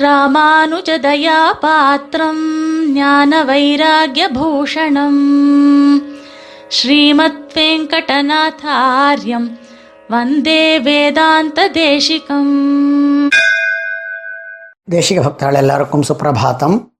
ராமானுஜதயா பாத்திரம் ஞான வைராகியபூஷணம் ஸ்ரீமத் வெங்கடநாதாரியம் வந்தே வேதாந்த தேசிகம் தேசிக பக்தாள் எல்லாருக்கும் சுப்பிரபாத்தம்.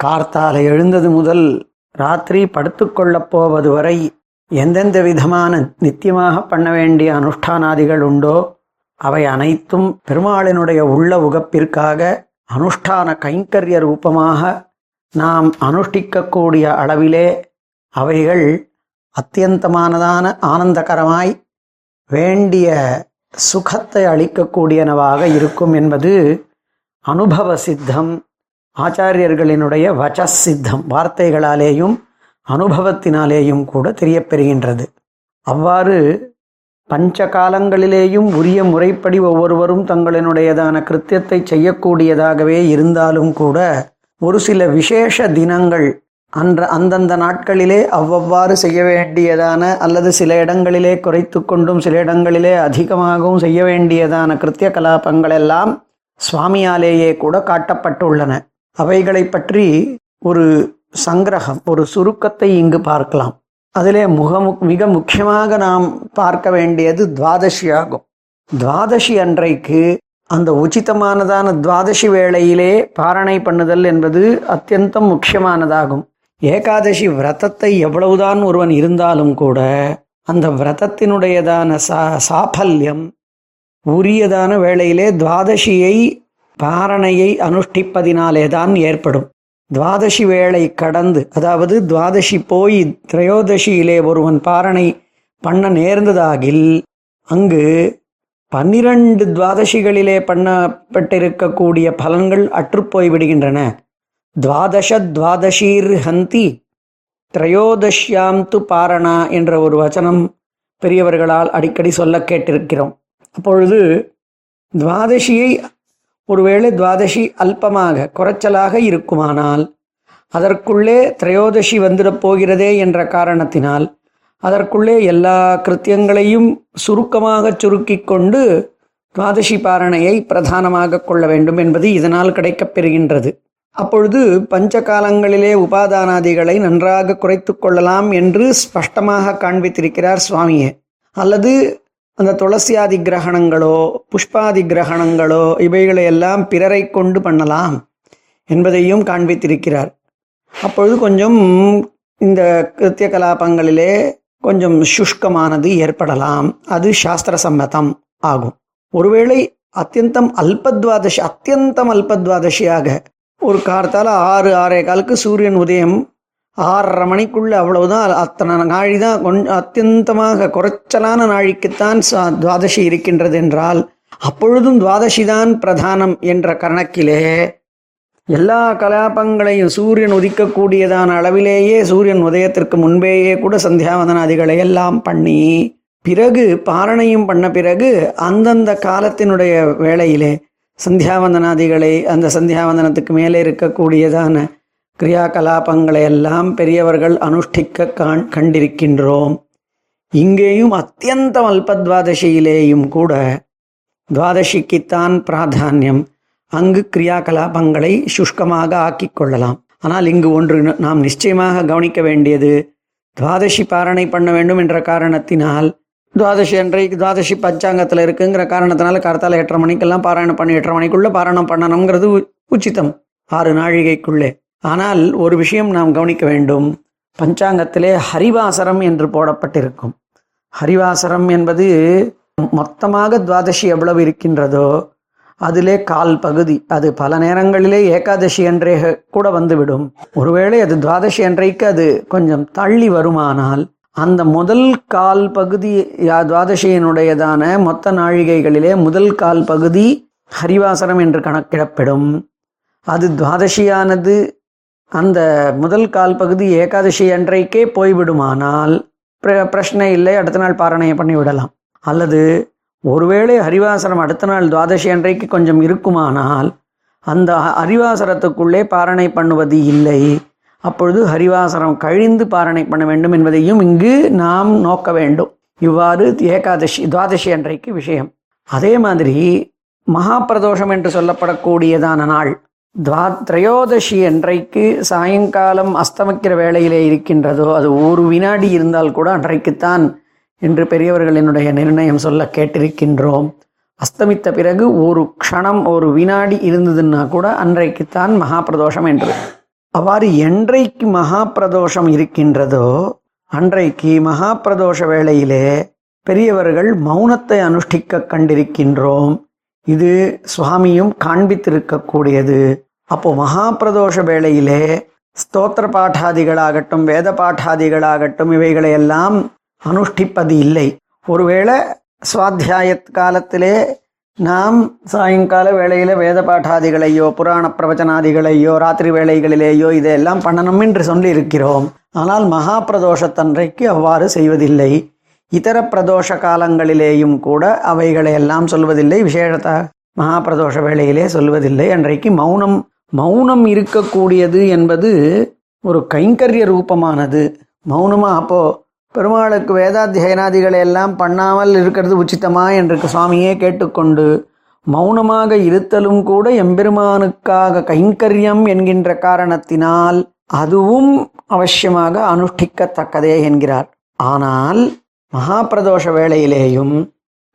கார்த்தால எழுந்தது முதல் ராத்திரி படுத்துக்கொள்ளப் போவது வரை எந்தெந்த விதமான நித்தியமாக பண்ண வேண்டிய அனுஷ்டானாதிகள் உண்டோ அவை அனைத்தும் பெருமாளினுடைய உள்ள உகப்பிற்காக அனுஷ்டான கைங்கரிய ரூபமாக நாம் அனுஷ்டிக்கக்கூடிய அளவிலே அவைகள் அத்தியந்தமானதான ஆனந்தகரமாய் வேண்டிய சுகத்தை அளிக்கக்கூடியனவாக இருக்கும் என்பது அனுபவ சித்தம் ஆச்சாரியர்களினுடைய வச்ச சித்தம் வார்த்தைகளாலேயும் அனுபவத்தினாலேயும் கூட தெரியப்பெறுகின்றது. அவ்வாறு பஞ்ச காலங்களிலேயும் உரிய முறைப்படி ஒவ்வொருவரும் தங்களினுடையதான கிருத்தியத்தை செய்யக்கூடியதாகவே இருந்தாலும் கூட ஒரு சில விசேஷ தினங்கள் அன்ற அந்தந்த நாட்களிலே அவ்வவ்வாறு செய்ய வேண்டியதான அல்லது சில இடங்களிலே குறைத்து கொண்டும் சில இடங்களிலே அதிகமாகவும் செய்ய வேண்டியதான கிருத்திய கலாபங்கள் எல்லாம் சுவாமியாலேயே கூட காட்டப்பட்டுள்ளன. அவைகளை பற்றி ஒரு சங்கிரகம் ஒரு சுருக்கத்தை இங்கு பார்க்கலாம். அதிலே முக மிக முக்கியமாக நாம் பார்க்க வேண்டியது துவாதசி ஆகும் துவாதசி அன்றைக்கு அந்த உச்சிதமானதான துவாதசி வேளையிலே பாரணை பண்ணுதல் என்பது அத்தியந்தம் முக்கியமானதாகும். ஏகாதசி விரதத்தை எவ்வளவுதான் ஒருவன் இருந்தாலும் கூட அந்த விரதத்தினுடையதான சா சாஃபல்யம் உரியதான வேளையிலே துவாதசியை பாரணையை அனுஷ்டிப்பதினாலே தான் ஏற்படும். துவாதசி வேளை கடந்து அதாவது துவாதசி போய் திரையோதசியிலே ஒருவன் பாரணை பண்ண நேர்ந்ததாகில் அங்கு பன்னிரண்டு துவாதசிகளிலே பண்ணப்பட்டிருக்கக்கூடிய பலன்கள் அற்றுப்போய் விடுகின்றன துவாதச துவாதசீர் ஹந்தி திரையோதஷ்யாம் து பாரணா என்ற ஒரு வச்சனம் பெரியவர்களால் அடிக்கடி சொல்ல கேட்டிருக்கிறோம். அப்பொழுது துவாதசியை ஒருவேளை துவாதசி அல்பமாக குறைச்சலாக இருக்குமானால் அதற்குள்ளே திரையோதசி வந்துடப் போகிறதே என்ற காரணத்தினால் அதற்குள்ளே எல்லா கிருத்தியங்களையும் சுருக்கமாக சுருக்கி கொண்டு துவாதசி பாரணையை பிரதானமாக கொள்ள வேண்டும் என்பது இதனால் கிடைக்கப்பெறுகின்றது அப்பொழுது பஞ்ச காலங்களிலே உபாதானாதிகளை நன்றாக குறைத்து கொள்ளலாம் என்று ஸ்பஷ்டமாக காண்பித்திருக்கிறார் சுவாமியே. அல்லது அந்த துளசியாதி கிரகணங்களோ புஷ்பாதி கிரகணங்களோ இவைகளை எல்லாம் பிறரை கொண்டு பண்ணலாம் என்பதையும் காண்பித்திருக்கிறார். அப்பொழுது கொஞ்சம் இந்த கிருத்திய கலாபங்களிலே கொஞ்சம் சுஷ்கமானது ஏற்படலாம். அது சாஸ்திர சம்மதம் ஆகும். ஒருவேளை அத்தியந்தம் அல்பத்வாதசி அத்தியந்தம் அல்பத்வாதசியாக ஒரு காலத்தால் ஆறு ஆறே காலுக்கு சூரியன் உதயம் ஆறரை மணிக்குள்ள அவ்வளவுதான். அத்தனை நாழி தான் கொஞ்சம் அத்தியந்தமாக குறைச்சலான நாழிக்குத்தான் துவாதசி இருக்கின்றது என்றால் அப்பொழுதும் துவாதசி தான் பிரதானம் என்ற கணக்கிலே எல்லா கலாபங்களையும் சூரியன் உதிக்கக்கூடியதான அளவிலேயே சூரியன் உதயத்திற்கு முன்பேயே கூட சந்தியாவதனாதிகளை எல்லாம் பண்ணி பிறகு பாரணையும் பண்ண பிறகு அந்தந்த காலத்தினுடைய வேளையிலே சந்தியாவந்தனாதிகளை அந்த சந்தியாவந்தனத்துக்கு மேலே இருக்கக்கூடியதான கிரியாகலாபங்களையெல்லாம் பெரியவர்கள் அனுஷ்டிக்க காண் கண்டிருக்கின்றோம். இங்கேயும் அத்தியந்தம் அல்பத்வாதசியிலேயும் கூட துவாதசிக்குத்தான் பிராதானியம். அங்கு கிரியாகலாபங்களை சுஷ்கமாக ஆக்கிக் கொள்ளலாம். ஆனால் இங்கு ஒன்று நாம் நிச்சயமாக கவனிக்க வேண்டியது துவாதசி பாரணை பண்ண வேண்டும் என்ற காரணத்தினால் துவாதசி அன்றைக்கு துவாதசி பஞ்சாங்கத்தில் இருக்குங்கிற காரணத்தினால கார்த்தால எட்டரை மணிக்கெல்லாம் பாராயணம் பண்ணி எட்டரை மணிக்குள்ளே பாராயணம் பண்ணணுங்கிறது உச்சித்தம் உச்சிதம். ஆறு நாழிகைக்குள்ளே. ஆனால் ஒரு விஷயம் நாம் கவனிக்க வேண்டும். பஞ்சாங்கத்திலே ஹரிவாசரம் என்று போடப்பட்டிருக்கும். ஹரிவாசரம் என்பது மொத்தமாக துவாதசி எவ்வளவு இருக்கின்றதோ அதிலே கால் பகுதி அது பல நேரங்களிலே ஏகாதசி அன்றே கூட வந்துவிடும். ஒருவேளை அது துவாதசி அன்றைக்கு அது கொஞ்சம் தள்ளி வருமானால் அந்த முதல் கால் பகுதி யா- துவாதசியினுடையதான மொத்த நாழிகைகளிலே முதல் கால் பகுதி ஹரிவாசரம் என்று கணக்கிடப்படும். அது துவாதசியானது அந்த முதல் கால் பகுதி ஏகாதசி அன்றைக்கே போய்விடுமானால் பிரச்சனை இல்லை அடுத்த நாள் பாரணையை பண்ணி விடலாம். அல்லது ஒருவேளை ஹரிவாசரம் அடுத்த நாள் துவாதசி அன்றைக்கு கொஞ்சம் இருக்குமானால் அந்த ஹரிவாசரத்துக்குள்ளே பாரணை பண்ணுவது இல்லை. அப்பொழுது ஹரிவாசரம் கழிந்து பாரணை பண்ண வேண்டும் என்பதையும் இங்கு நாம் நோக்க வேண்டும். இவ்வாறு ஏகாதசி துவாதசி அன்றைக்கு விஷயம். அதே மாதிரி மகாபிரதோஷம் என்று சொல்லப்படக்கூடியதான நாள் துவா திரையோதசி அன்றைக்கு சாயங்காலம் அஸ்தமிக்கிற வேளையிலே இருக்கின்றதோ அது ஒரு வினாடி இருந்தால் கூட அன்றைக்குத்தான் என்று பெரியவர்களினுடைய நிர்ணயம் சொல்ல கேட்டிருக்கின்றோம். அஸ்தமித்த பிறகு ஒரு க்ஷணம் ஒரு வினாடி இருந்ததுன்னா கூட அன்றைக்குத்தான் மகாபிரதோஷம் என்று. அவ்வாறு என்றைக்கு மகாபிரதோஷம் இருக்கின்றதோ அன்றைக்கு மகாபிரதோஷ வேளையிலே பெரியவர்கள் மௌனத்தை அனுஷ்டிக்க கண்டிருக்கின்றோம். இது சுவாமியும் காண்பித்திருக்கக்கூடியது. அப்போ மகாபிரதோஷ வேளையிலே ஸ்தோத்திர பாட்டாதிகளாகட்டும் வேத பாட்டாதிகளாகட்டும் இவைகளையெல்லாம் அனுஷ்டிப்பது இல்லை. ஒருவேளை சுவாத்தியாய காலத்திலே நாம் சாயங்கால வேளையில வேத பாட்டாதிகளையோ புராண பிரவச்சனாதிகளையோ ராத்திரி வேளைகளிலேயோ இதையெல்லாம் பண்ணணும் என்று சொல்லி இருக்கிறோம் ஆனால் மகாபிரதோஷத்தன்றைக்கு அவ்வாறு செய்வதில்லை. இதர பிரதோஷ காலங்களிலேயும் கூட அவைகளை எல்லாம் சொல்வதில்லை. விசேஷத்த மகா பிரதோஷ வேளையிலே சொல்வதில்லை. அன்றைக்கு மௌனம் மௌனம் இருக்கக்கூடியது என்பது ஒரு கைங்கரிய ரூபமானது. மௌனமாக அப்போது பெருமாளுக்கு வேதாத்தியனாதிகளை எல்லாம் பண்ணாமல் இருக்கிறது உச்சித்தமா என்று சுவாமியே கேட்டுக்கொண்டு மௌனமாக இருத்தலும் கூட எம்பெருமானுக்காக கைங்கரியம் என்கின்ற காரணத்தினால் அதுவும் அவசியமாக அனுஷ்டிக்கத்தக்கதே என்கிறார். ஆனால் மகாபிரதோஷ வேளையிலேயும்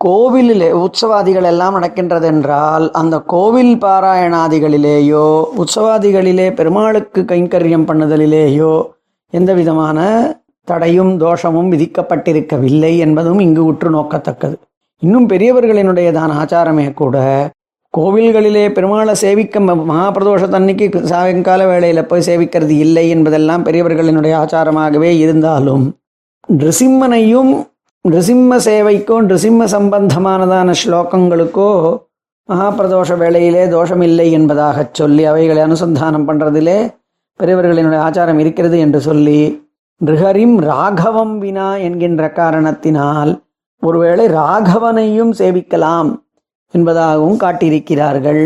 கோவிலிலே உற்சவாதிகள் எல்லாம் நடக்கின்றதென்றால் அந்த கோவில் பாராயணாதிகளிலேயோ உற்சவாதிகளிலே பெருமாளுக்கு கைங்கரியம் பண்ணுதலிலேயோ எந்த விதமான தடையும் தோஷமும் விதிக்கப்பட்டிருக்கவில்லை என்பதும் இங்கு உற்று நோக்கத்தக்கது. இன்னும் பெரியவர்களினுடையதான ஆச்சாரமே கூட கோவில்களிலே பெருமாளை சேவிக்க ம- மகாபிரதோஷத்தன்னைக்கு சாயங்கால வேளையில் போய் சேவிக்கிறது இல்லை என்பதெல்லாம் பெரியவர்களினுடைய ஆச்சாரமாகவே இருந்தாலும் நிருசிம்மனையும் நிருசிம்ம சேவைக்கோ நிருசிம்ம சம்பந்தமானதான ஸ்லோகங்களுக்கோ மகாபிரதோஷ வேளையிலே தோஷமில்லை என்பதாகச் சொல்லி அவைகளை அனுசந்தானம் பண்ணுறதிலே பெரியவர்களினுடைய ஆச்சாரம் இருக்கிறது என்று சொல்லி நிருஹரிம் ராகவம் வினா என்கின்ற காரணத்தினால் ஒருவேளை ராகவனையும் சேவிக்கலாம் என்பதாகவும் காட்டியிருக்கிறார்கள்.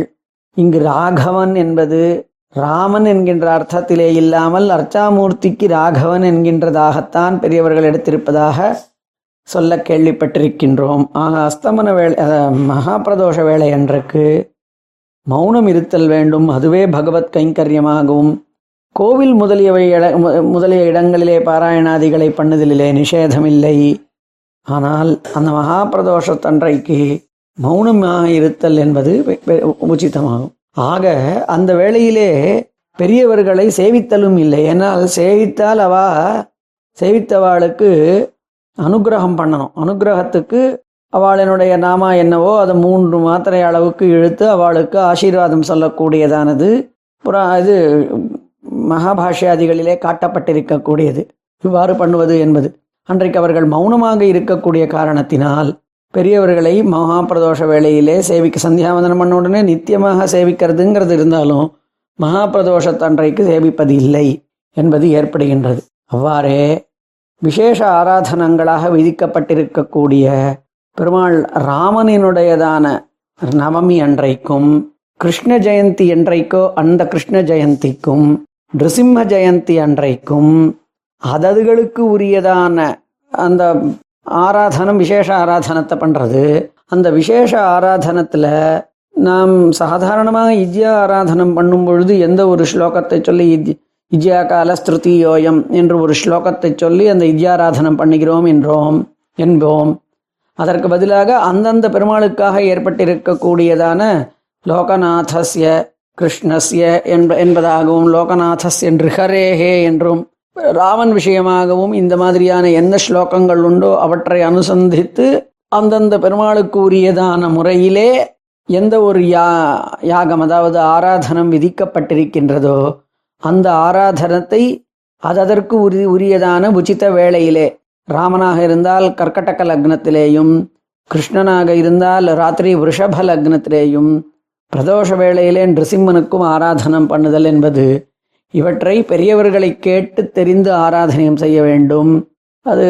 இங்கு ராகவன் என்பது ராமன் என்கின்ற அர்த்தத்திலே இல்லாமல் அர்ச்சாமூர்த்திக்கு ராகவன் என்கின்றதாகத்தான் பெரியவர்கள் எடுத்திருப்பதாக சொல்ல கேள்விப்பட்டிருக்கின்றோம் ஆக அஸ்தமன வேளை மகாபிரதோஷ வேளை அன்றைக்கு மௌனம் இருத்தல் வேண்டும் அதுவே பகவத் கைங்கரியமாகவும் கோவில் முதலியவை இட- முதலிய இடங்களிலே பாராயணாதிகளை பண்ணுதலிலே நிஷேதமில்லை ஆனால் அந்த மகாபிரதோஷத்தன்றைக்கு மௌனமாக இருத்தல் என்பது உச்சிதமாகும் ஆக அந்த வேளையிலே பெரியவர்களை சேவித்தலும் இல்லை. ஏனால் சேவித்தால் அவா சேவித்தவாளுக்கு அனுக்கிரகம் பண்ணணும். அனுக்கிரகத்துக்கு அவளினுடைய நாமா என்னவோ அதை மூன்று மாத்திரை அளவுக்கு இழுத்து அவளுக்கு ஆசீர்வாதம் சொல்லக்கூடியதானது. புறா இது மகாபாஷ்யாதிகளிலே காட்டப்பட்டிருக்கக்கூடியது. இவ்வாறு பண்ணுவது என்பது அன்றைக்கு அவர்கள் மௌனமாக இருக்கக்கூடிய காரணத்தினால் பெரியவர்களை மகாபிரதோஷ வேளையிலே சேவிக்க சந்தியாவந்தனம் பண்ண உடனே நித்தியமாக சேவிக்கிறதுங்கிறது இருந்தாலும் மகாபிரதோஷத்தன்றைக்கு சேவிப்பது இல்லை என்பது ஏற்படுகின்றது. அவ்வாறே விசேஷ ஆராதனங்களாக விதிக்கப்பட்டிருக்கக்கூடிய பெருமாள் ராமனினுடையதான நவமி அன்றைக்கும் கிருஷ்ண ஜெயந்தி என்றைக்கோ அந்த கிருஷ்ண ஜெயந்திக்கும் நிருசிம்ம ஜெயந்தி அன்றைக்கும் அததுகளுக்கு உரியதான அந்த ஆராதனம் விசேஷ ஆராதனத்தை பண்ணுறது அந்த விசேஷ ஆராதனத்தில் நாம் சாதாரணமாக இத்யா ஆராதனம் பண்ணும் பொழுது எந்த ஒரு ஸ்லோகத்தை சொல்லி இஜ்- கால ஸ்ருதியோயம் என்று ஒரு ஸ்லோகத்தை சொல்லி அந்த இத்யாராதனம் பண்ணுகிறோம் என்றோம் என்போம். அதற்கு பதிலாக அந்தந்த பெருமாளுக்காக ஏற்பட்டிருக்கக்கூடியதான லோகநாதஸ்ய கிருஷ்ணஸ்ய என்ப என்பதாகவும் என்று ரிஹரேஹே என்றும் ராமன் விஷயமாகவும் இந்த மாதிரியான எந்த ஸ்லோகங்கள் உண்டோ அவற்றை அனுசந்தித்து அந்தந்த பெருமாளுக்கு உரியதான முறையிலே எந்த ஒரு யா யாகம் அதாவது ஆராதனம் விதிக்கப்பட்டிருக்கின்றதோ அந்த ஆராதனத்தை அதற்கு உரி உரியதான உச்சித வேளையிலே ராமனாக இருந்தால் கர்க்கடக லக்னத்திலேயும் கிருஷ்ணனாக இருந்தால் ராத்திரி விருஷப லக்னத்திலேயும் பிரதோஷ வேளையிலே நிருசிம்மனுக்கும் ஆராதனம் பண்ணுதல் என்பது இவற்றை பெரியவர்களை கேட்டு தெரிந்து ஆராதனையும் செய்ய வேண்டும். அது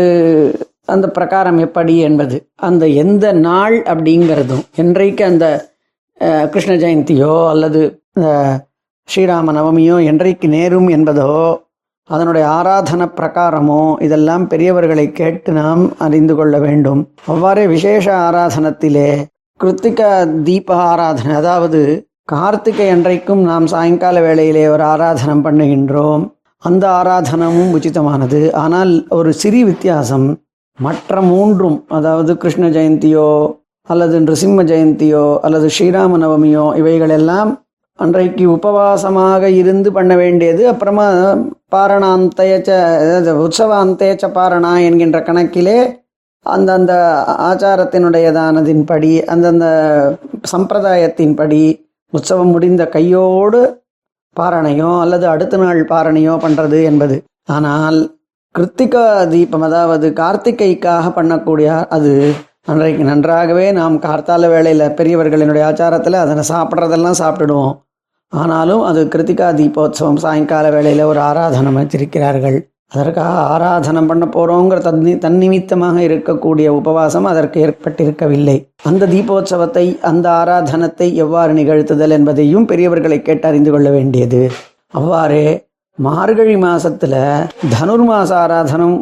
அந்த பிரகாரம் எப்படி என்பது. அந்த எந்த நாள் அப்படிங்கிறதும் என்றைக்கு அந்த கிருஷ்ண ஜெயந்தியோ அல்லது ஸ்ரீராம நவமியோ என்றைக்கு நேரும் என்பதோ அதனுடைய ஆராதன பிரகாரமோ இதெல்லாம் பெரியவர்களை கேட்டு நாம் அறிந்து கொள்ள வேண்டும். அவ்வாறே விசேஷ ஆராதனத்திலே கிருத்திக தீப ஆராதனை அதாவது கார்த்திகை அன்றைக்கும் நாம் சாயங்கால வேளையிலே ஒரு ஆராதனம் பண்ணுகின்றோம். அந்த ஆராதனமும் உச்சிதமானது. ஆனால் ஒரு சிறி வித்தியாசம் மற்ற மூன்றும் அதாவது கிருஷ்ண ஜெயந்தியோ அல்லது நிருசிம்ம ஜெயந்தியோ அல்லது ஸ்ரீராம நவமியோ இவைகளெல்லாம் அன்றைக்கு உபவாசமாக இருந்து பண்ண வேண்டியது. அப்புறமா பாரணாந்தயச்ச உற்சவ உற்சவாந்தயச்ச பாரணா என்கின்ற கணக்கிலே அந்தந்த ஆச்சாரத்தினுடையதானதின்படி அந்தந்த சம்பிரதாயத்தின்படி உற்சவம் முடிந்த கையோடு பாரணையோ அல்லது அடுத்த நாள் பாரணையோ பண்ணுறது என்பது. ஆனால் கிருத்திகா தீபம் அதாவது கார்த்திகைக்காக பண்ணக்கூடிய அது அன்றைக்கு நன்றாகவே நாம் கார்த்தால வேளையில் பெரியவர்களினுடைய ஆச்சாரத்தில் அதனை சாப்பிட்றதெல்லாம் சாப்பிட்டுடுவோம் ஆனாலும் அது கிருத்திகா தீபோத்சவம் சாயங்கால வேளையில் ஒரு ஆராதனம் வச்சிருக்கிறார்கள். அதற்காக ஆராதனம் பண்ண போகிறோங்கிற தன்னி தன்னிமித்தமாக இருக்கக்கூடிய உபவாசம் அதற்கு ஏற்பட்டிருக்கவில்லை. அந்த தீபோத்சவத்தை அந்த ஆராதனத்தை எவ்வாறு நிகழ்த்துதல் என்பதையும் பெரியவர்களை கேட்டு அறிந்து கொள்ள வேண்டியது. அவ்வாறே மார்கழி மாதத்தில் தனுர்மாச ஆராதனம்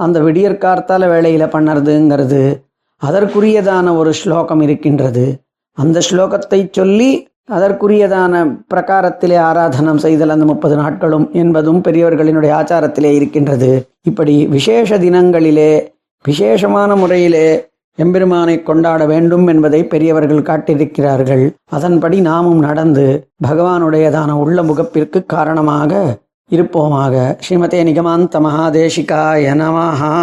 அந்த விடியற்கார்த்தால வேலையில் பண்ணுறதுங்கிறது அதற்குரியதான ஒரு ஸ்லோகம் இருக்கின்றது. அந்த ஸ்லோகத்தை சொல்லி அதற்குரியதான பிரகாரத்திலே ஆராதனம் செய்தல் அந்த முப்பது நாட்களும் என்பதும் பெரியவர்களினுடைய ஆச்சாரத்திலே இருக்கின்றது இப்படி விசேஷ தினங்களிலே விசேஷமான முறையிலே எம்பெருமானை கொண்டாட வேண்டும் என்பதை பெரியவர்கள் காட்டியிருக்கிறார்கள் அதன்படி நாமும் நடந்து பகவானுடையதான உள்ள முகப்பிற்கு காரணமாக இருப்போமாக ஸ்ரீமதே நிகமாந்த மகாதேசிகாய நமஹா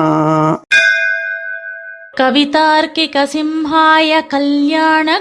कवितार्किकसिंहाय कल्याणगुणशालिने